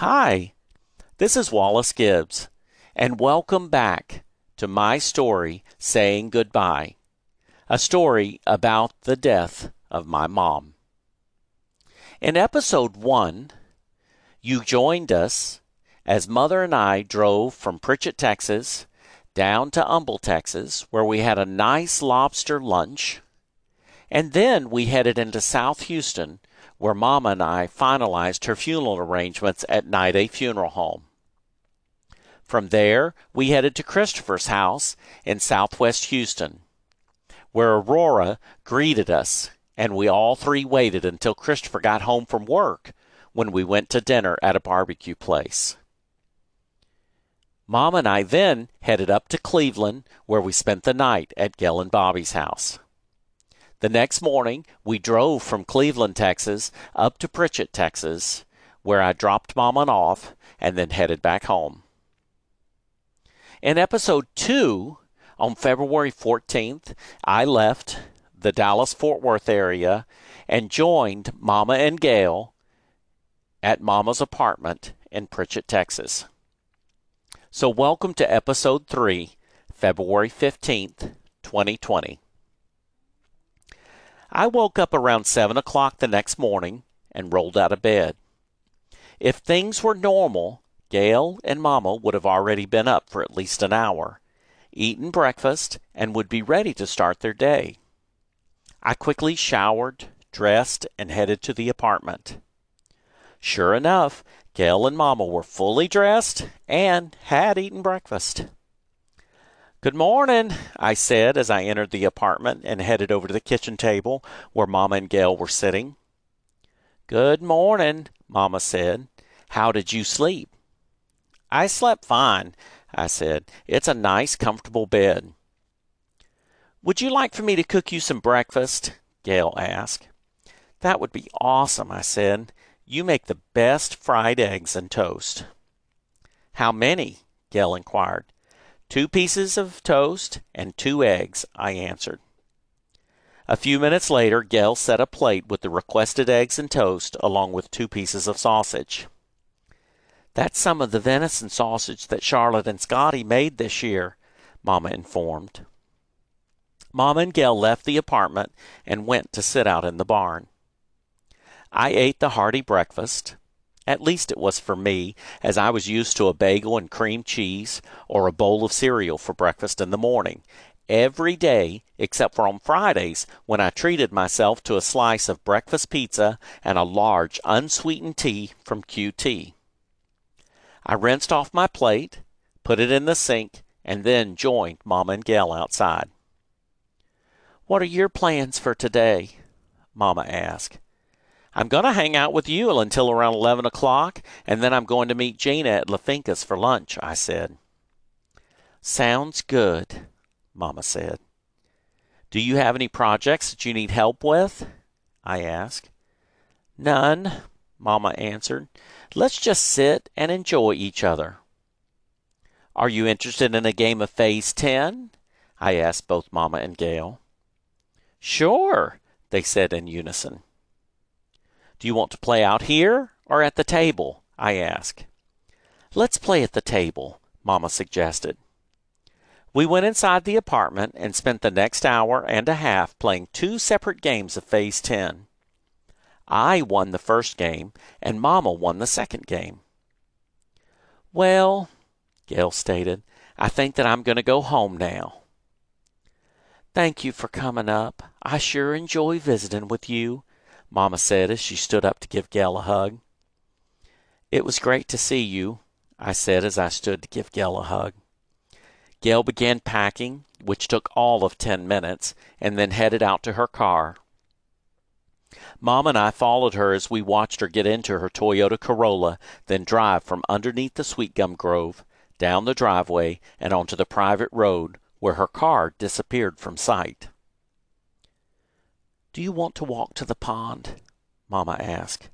Hi, this is Wallace Gibbs, and welcome back to my story, Saying Goodbye, a story about the death of my mom. In episode one, you joined us as Mother and I drove from Pritchett, Texas, down to Humble, Texas, where we had a nice lobster lunch, and then we headed into South Houston where Mama and I finalized her funeral arrangements at Night A Funeral Home. From there, we headed to Christopher's house in southwest Houston, where Aurora greeted us, and we all three waited until Christopher got home from work when we went to dinner at a barbecue place. Mom and I then headed up to Cleveland, where we spent the night at Gail and Bobby's house. The next morning, we drove from Cleveland, Texas, up to Pritchett, Texas, where I dropped Mama off and then headed back home. In episode 2, on February 14th, I left the Dallas Fort Worth area and joined Mama and Gail at Mama's apartment in Pritchett, Texas. So, welcome to episode 3, February 15th, 2020. I woke up around 7 o'clock the next morning and rolled out of bed. If things were normal, Gail and Mama would have already been up for at least an hour, eaten breakfast, and would be ready to start their day. I quickly showered, dressed, and headed to the apartment. Sure enough, Gail and Mama were fully dressed and had eaten breakfast. Good morning, I said as I entered the apartment and headed over to the kitchen table where Mama and Gail were sitting. Good morning, Mama said. How did you sleep? I slept fine, I said. It's a nice, comfortable bed. Would you like for me to cook you some breakfast? Gail asked. That would be awesome, I said. You make the best fried eggs and toast. How many? Gail inquired. Two pieces of toast and two eggs, I answered. A few minutes later, Gail set a plate with the requested eggs and toast, along with two pieces of sausage. That's some of the venison sausage that Charlotte and Scotty made this year, Mama informed. Mama and Gail left the apartment and went to sit out in the barn. I ate the hearty breakfast, at least it was for me, as I was used to a bagel and cream cheese or a bowl of cereal for breakfast in the morning, every day except for on Fridays when I treated myself to a slice of breakfast pizza and a large unsweetened tea from QT. I rinsed off my plate, put it in the sink, and then joined Mama and Gail outside. What are your plans for today? Mama asked. I'm going to hang out with you until around 11 o'clock, and then I'm going to meet Gina at La Finca's for lunch, I said. Sounds good, Mama said. Do you have any projects that you need help with? I asked. None, Mama answered. Let's just sit and enjoy each other. Are you interested in a game of Phase 10? I asked both Mama and Gail. Sure, they said in unison. Do you want to play out here or at the table? I asked. Let's play at the table, Mama suggested. We went inside the apartment and spent the next hour and a half playing two separate games of Phase 10. I won the first game, and Mama won the second game. Well, Gail stated, I think that I'm going to go home now. Thank you for coming up. I sure enjoy visiting with you, Mama said as she stood up to give Gail a hug. It was great to see you, I said as I stood to give Gail a hug. Gail began packing, which took all of ten minutes, and then headed out to her car. Mom and I followed her as we watched her get into her Toyota Corolla, then drive from underneath the sweet gum grove, down the driveway, and onto the private road, where her car disappeared from sight. Do you want to walk to the pond? Mamma asked.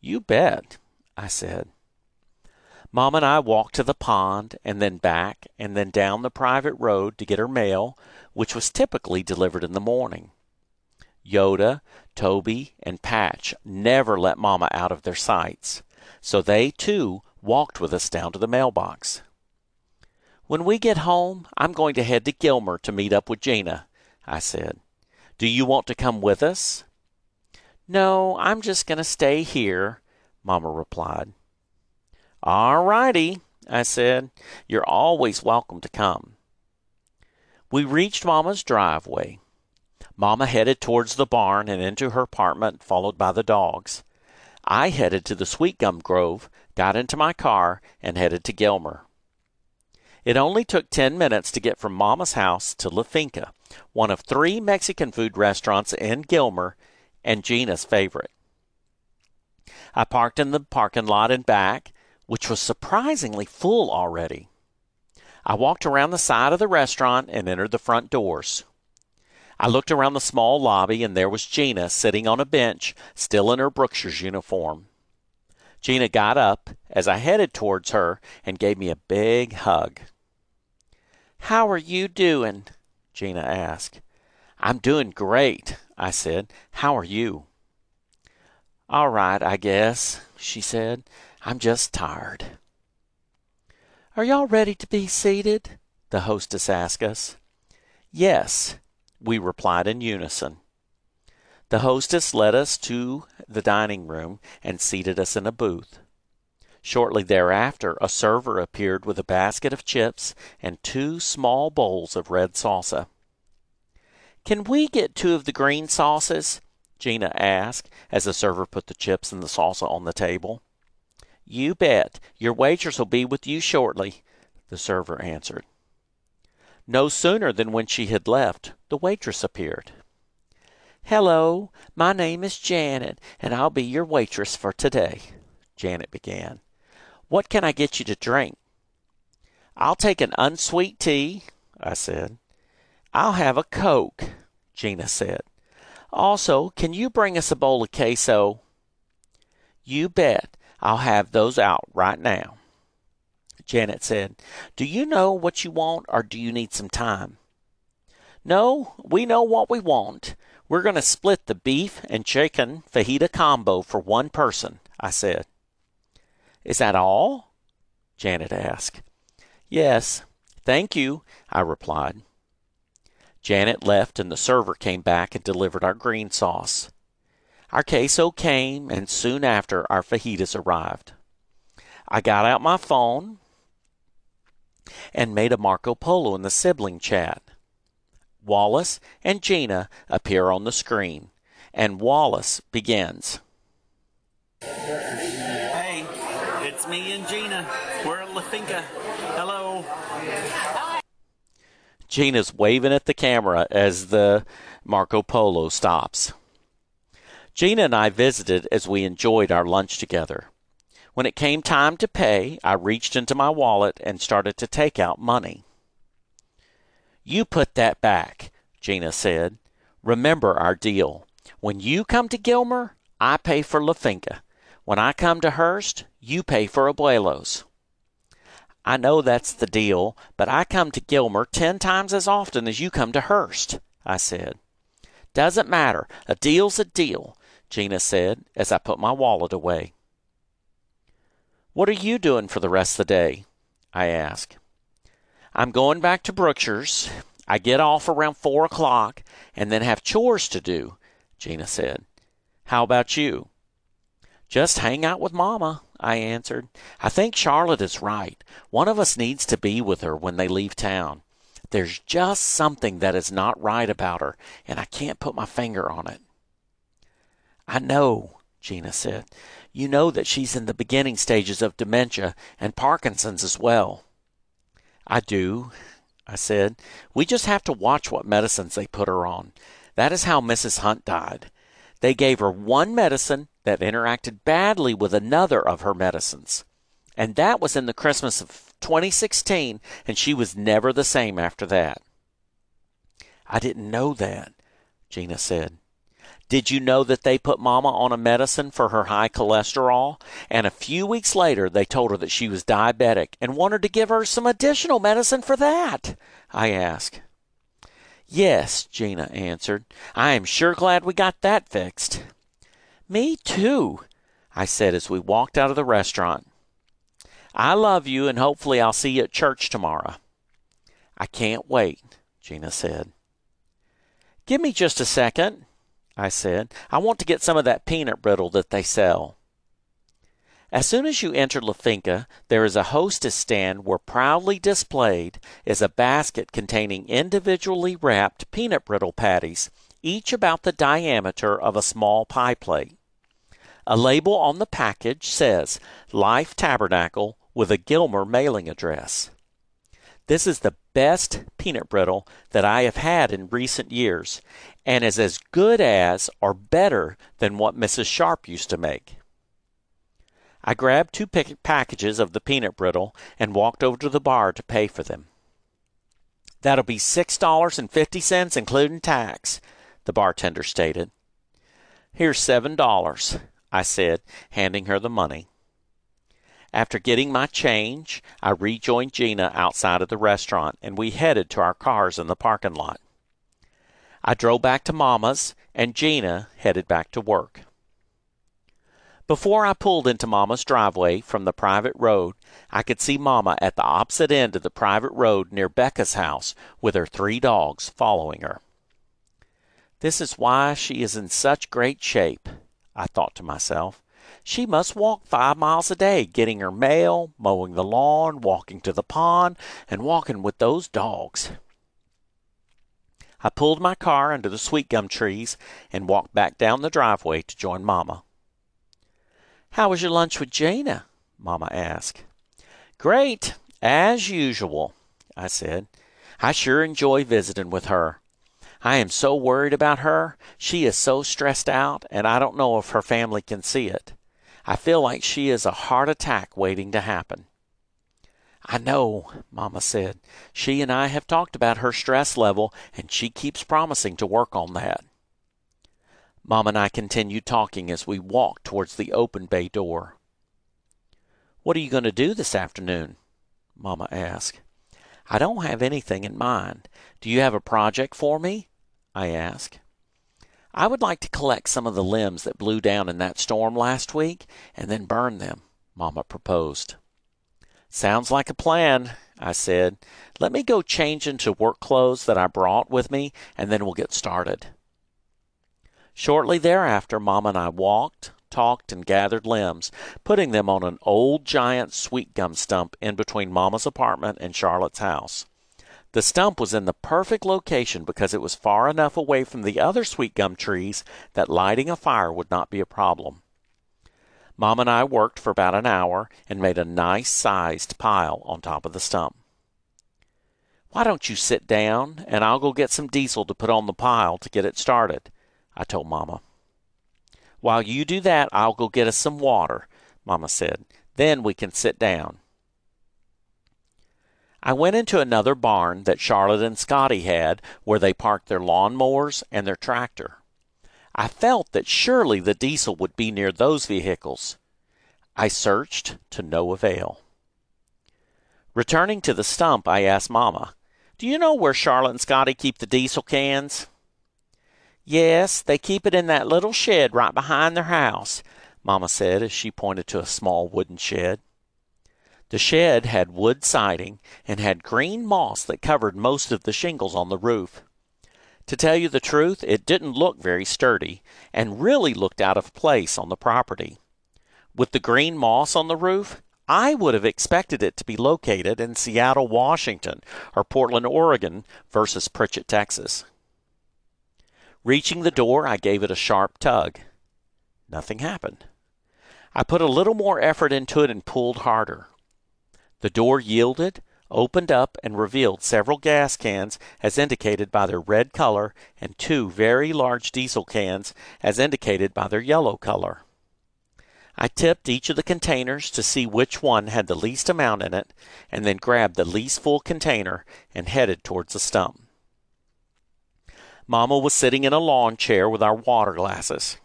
You bet, I said. Mom and I walked to the pond and then back and then down the private road to get her mail, which was typically delivered in the morning. Yoda, Toby, and Patch never let Mama out of their sights. so they too walked with us down to the mailbox. When we get home, I'm going to head to Gilmer to meet up with Gina, I said. Do you want to come with us? No, I'm just going to stay here, Mama replied. All righty, I said. You're always welcome to come. We reached Mama's driveway. Mama headed towards the barn and into her apartment, followed by the dogs. I headed to the sweet gum grove, got into my car, and headed to Gilmer. It only took ten minutes to get from Mama's house to La Finca, one of three Mexican food restaurants in Gilmer and Gina's favorite. I parked in the parking lot and back, which was surprisingly full already. I walked around the side of the restaurant and entered the front doors. I looked around the small lobby and there was Gina sitting on a bench, still in her Brookshire's uniform. Gina got up as I headed towards her and gave me a big hug. How are you doing? Gina asked. I'm doing great, I said. How are you? All right, I guess, she said. I'm just tired. Are y'all ready to be seated? the hostess asked us. Yes, we replied in unison. The hostess led us to the dining room and seated us in a booth. Shortly thereafter, a server appeared with a basket of chips and two small bowls of red salsa. Can we get two of the green sauces? Gina asked as the server put the chips and the salsa on the table. You bet. Your waitress will be with you shortly, the server answered. No sooner than when she had left, the waitress appeared. Hello, my name is Janet, and I'll be your waitress for today, Janet began. What can I get you to drink? I'll take an unsweet tea, I said. I'll have a Coke, Gina said. Also, can you bring us a bowl of queso? You bet. I'll have those out right now. Janet said, Do you know what you want, or do you need some time? No, we know what we want. We're going to split the beef and chicken fajita combo for one person, I said. Is that all? Janet asked. Yes, thank you, I replied. Janet left, and the server came back and delivered our green sauce. Our queso came, and soon after, our fajitas arrived. I got out my phone and made a Marco Polo in the sibling chat. Wallace and Gina appear on the screen, and Wallace begins. It's me and Gina. We're at La Finca. Hello. Gina's waving at the camera as the Marco Polo stops. Gina and I visited as we enjoyed our lunch together. When it came time to pay, I reached into my wallet and started to take out money. You put that back, Gina said. Remember our deal. When you come to Gilmer, I pay for La Finca. When I come to Hurst, you pay for Abuelos. I know that's the deal, but I come to Gilmer ten times as often as you come to Hurst, I said. Doesn't matter. A deal's a deal, Gina said as I put my wallet away. What are you doing for the rest of the day? I asked. I'm going back to Brookshire's. I get off around four o'clock and then have chores to do, Gina said. How about you? Just hang out with Mama, I answered. I think Charlotte is right. One of us needs to be with her when they leave town. There's just something that is not right about her, and I can't put my finger on it. I know, Gina said. You know that she's in the beginning stages of dementia and Parkinson's as well. I do, I said. We just have to watch what medicines they put her on. That is how Mrs. Hunt died. They gave her one medicine that interacted badly with another of her medicines. And that was in the Christmas of 2016, and she was never the same after that. I didn't know that, Gina said. Did you know that they put Mama on a medicine for her high cholesterol? And a few weeks later, they told her that she was diabetic and wanted to give her some additional medicine for that? I asked. Yes, Gina answered. I am sure glad we got that fixed. Me too, I said as we walked out of the restaurant. I love you, and hopefully I'll see you at church tomorrow. I can't wait, Gina said. Give me just a second, I said. I want to get some of that peanut brittle that they sell. As soon as you enter La Finca, there is a hostess stand where proudly displayed is a basket containing individually wrapped peanut brittle patties, each about the diameter of a small pie plate. A label on the package says Life Tabernacle with a Gilmer mailing address. This is the best peanut brittle that I have had in recent years and is as good as or better than what Mrs. Sharp used to make. I grabbed two packages of the peanut brittle and walked over to the bar to pay for them. That'll be $6.50 including tax, the bartender stated. Here's $7, I said, handing her the money. After getting my change, I rejoined Gina outside of the restaurant and we headed to our cars in the parking lot. I drove back to Mama's and Gina headed back to work. Before I pulled into Mama's driveway from the private road, I could see Mama at the opposite end of the private road near Becca's house with her three dogs following her. This is why she is in such great shape, I thought to myself. She must walk five miles a day, getting her mail, mowing the lawn, walking to the pond, and walking with those dogs. I pulled my car under the sweet gum trees and walked back down the driveway to join Mama. How was your lunch with Gina? Mamma asked. Great, as usual, I said. I sure enjoy visiting with her. I am so worried about her. She is so stressed out, and I don't know if her family can see it. I feel like she is a heart attack waiting to happen. I know, Mamma said. She and I have talked about her stress level, and she keeps promising to work on that. Mom and I continued talking as we walked towards the open bay door. What are you going to do this afternoon? Mama asked. I don't have anything in mind. Do you have a project for me? I asked. I would like to collect some of the limbs that blew down in that storm last week and then burn them, Mama proposed. Sounds like a plan, I said. Let me go change into work clothes that I brought with me, and then we'll get started. Shortly thereafter, Mamma and I walked, talked, and gathered limbs, putting them on an old giant sweet gum stump in between Mamma's apartment and Charlotte's house. The stump was in the perfect location because it was far enough away from the other sweet gum trees that lighting a fire would not be a problem. Mom and I worked for about an hour and made a nice sized pile on top of the stump. Why don't you sit down and I'll go get some diesel to put on the pile to get it started? I told Mama. While you do that, I'll go get us some water, Mama said. Then we can sit down. I went into another barn that Charlotte and Scotty had where they parked their lawn mowers and their tractor. I felt that surely the diesel would be near those vehicles. I searched to no avail. Returning to the stump, I asked Mama, Do you know where Charlotte and Scotty keep the diesel cans? Yes, they keep it in that little shed right behind their house, Mamma said as she pointed to a small wooden shed. The shed had wood siding and had green moss that covered most of the shingles on the roof. To tell you the truth, it didn't look very sturdy and really looked out of place on the property. With the green moss on the roof, I would have expected it to be located in Seattle, Washington, or Portland, Oregon, versus Pritchett, Texas. Reaching the door, I gave it a sharp tug. Nothing happened. I put a little more effort into it and pulled harder. The door yielded, opened up, and revealed several gas cans as indicated by their red color and two very large diesel cans as indicated by their yellow color. I tipped each of the containers to see which one had the least amount in it, and then grabbed the least full container and headed towards the stump. Mamma was sitting in a lawn chair with our water glasses.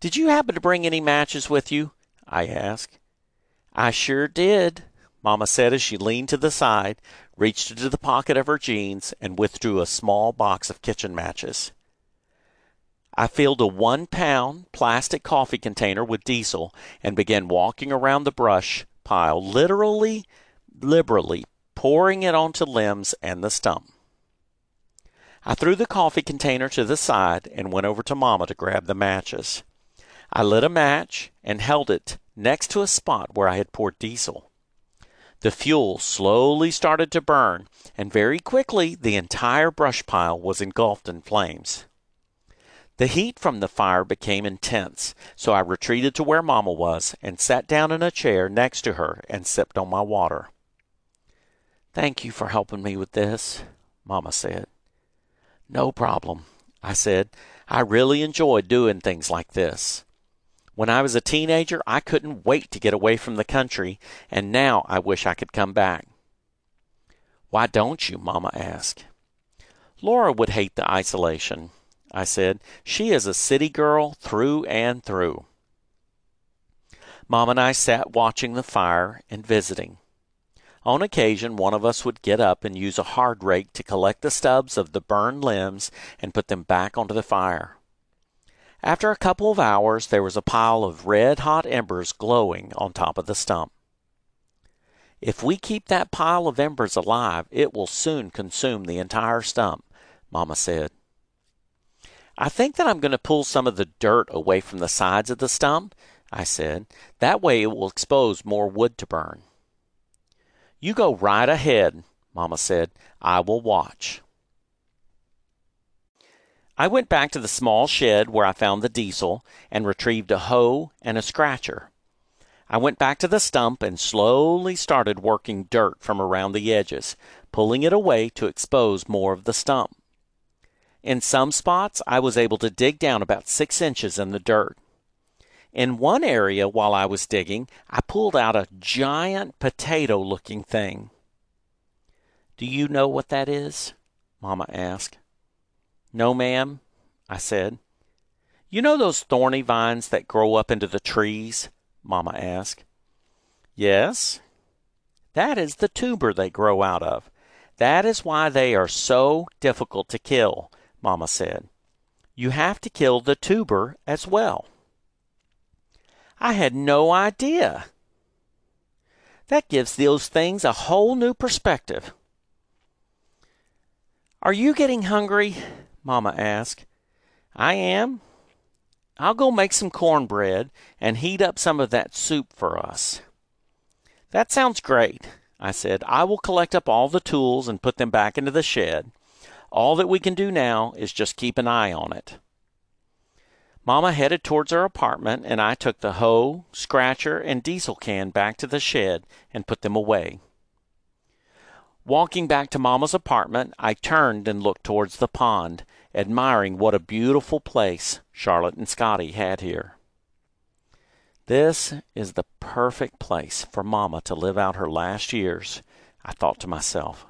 Did you happen to bring any matches with you? I asked. I sure did, Mamma said as she leaned to the side, reached into the pocket of her jeans, and withdrew a small box of kitchen matches. I filled a one pound plastic coffee container with diesel and began walking around the brush pile, literally, liberally pouring it onto limbs and the stump. I threw the coffee container to the side and went over to Mama to grab the matches. I lit a match and held it next to a spot where I had poured diesel. The fuel slowly started to burn, and very quickly the entire brush pile was engulfed in flames. The heat from the fire became intense, so I retreated to where Mamma was and sat down in a chair next to her and sipped on my water. Thank you for helping me with this, Mamma said. No problem, I said. I really enjoy doing things like this. When I was a teenager, I couldn't wait to get away from the country, and now I wish I could come back. Why don't you? Mamma asked. Laura would hate the isolation, I said. She is a city girl through and through. Mom and I sat watching the fire and visiting. On occasion, one of us would get up and use a hard rake to collect the stubs of the burned limbs and put them back onto the fire. After a couple of hours, there was a pile of red hot embers glowing on top of the stump. If we keep that pile of embers alive, it will soon consume the entire stump, Mamma said. I think that I'm going to pull some of the dirt away from the sides of the stump, I said. That way it will expose more wood to burn. You go right ahead, Mamma said. I will watch. I went back to the small shed where I found the diesel and retrieved a hoe and a scratcher. I went back to the stump and slowly started working dirt from around the edges, pulling it away to expose more of the stump. In some spots, I was able to dig down about six inches in the dirt. In one area, while I was digging, I pulled out a giant potato looking thing. Do you know what that is? Mamma asked. No, ma'am, I said. You know those thorny vines that grow up into the trees? Mamma asked. Yes. That is the tuber they grow out of. That is why they are so difficult to kill, Mamma said. You have to kill the tuber as well. I had no idea. That gives those things a whole new perspective. Are you getting hungry? Mamma asked. I am. I'll go make some cornbread and heat up some of that soup for us. That sounds great, I said. I will collect up all the tools and put them back into the shed. All that we can do now is just keep an eye on it. Mamma headed towards her apartment, and I took the hoe, scratcher, and diesel can back to the shed and put them away. Walking back to Mamma's apartment, I turned and looked towards the pond, admiring what a beautiful place Charlotte and Scotty had here. This is the perfect place for Mamma to live out her last years, I thought to myself.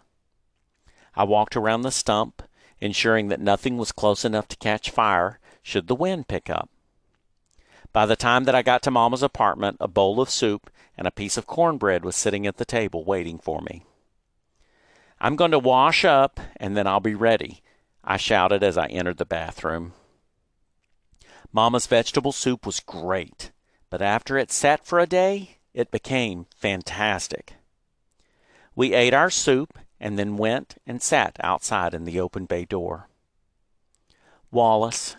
I walked around the stump, ensuring that nothing was close enough to catch fire should the wind pick up. By the time that I got to Mamma's apartment, a bowl of soup and a piece of cornbread was sitting at the table waiting for me. I'm going to wash up and then I'll be ready, I shouted as I entered the bathroom. Mamma's vegetable soup was great, but after it sat for a day, it became fantastic. We ate our soup and then went and sat outside in the open bay door. Wallace,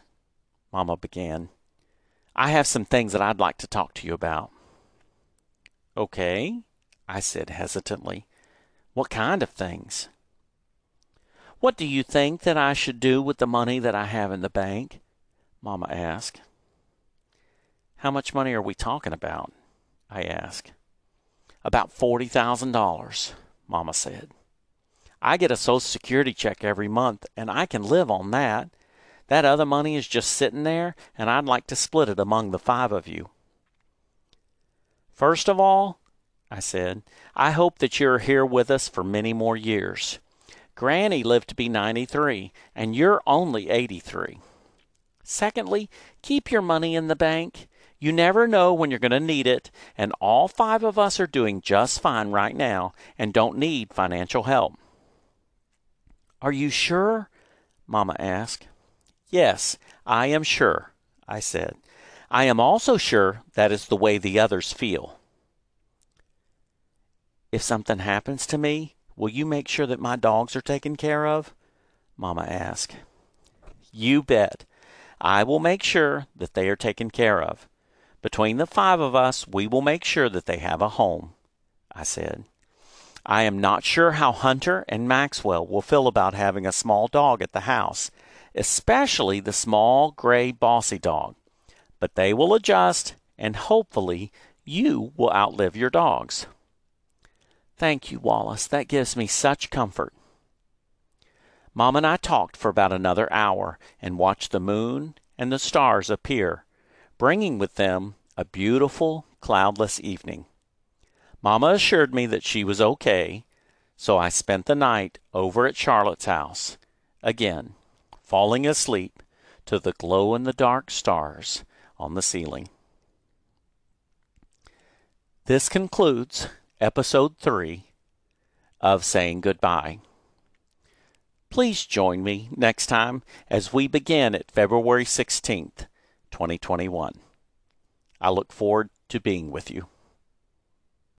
Mamma began, I have some things that I'd like to talk to you about. Okay, I said hesitantly. What kind of things? What do you think that I should do with the money that I have in the bank? Mamma asked. How much money are we talking about? I asked. About forty thousand dollars, Mamma said. I get a Social Security check every month, and I can live on that. That other money is just sitting there, and I'd like to split it among the five of you. First of all, I said. I hope that you're here with us for many more years. Granny lived to be 93, and you're only 83. Secondly, keep your money in the bank. You never know when you're going to need it, and all five of us are doing just fine right now and don't need financial help. Are you sure? Mamma asked. Yes, I am sure, I said. I am also sure that is the way the others feel. If something happens to me, will you make sure that my dogs are taken care of? Mama asked. You bet. I will make sure that they are taken care of. Between the five of us, we will make sure that they have a home, I said. I am not sure how Hunter and Maxwell will feel about having a small dog at the house, especially the small gray bossy dog, but they will adjust and hopefully you will outlive your dogs. Thank you, Wallace. That gives me such comfort. Mom and I talked for about another hour and watched the moon and the stars appear, bringing with them a beautiful, cloudless evening. Mama assured me that she was okay, so I spent the night over at Charlotte's house, again, falling asleep to the glow in the dark stars on the ceiling. This concludes episode 3 of Saying Goodbye. Please join me next time as we begin at February 16th, 2021. I look forward to being with you.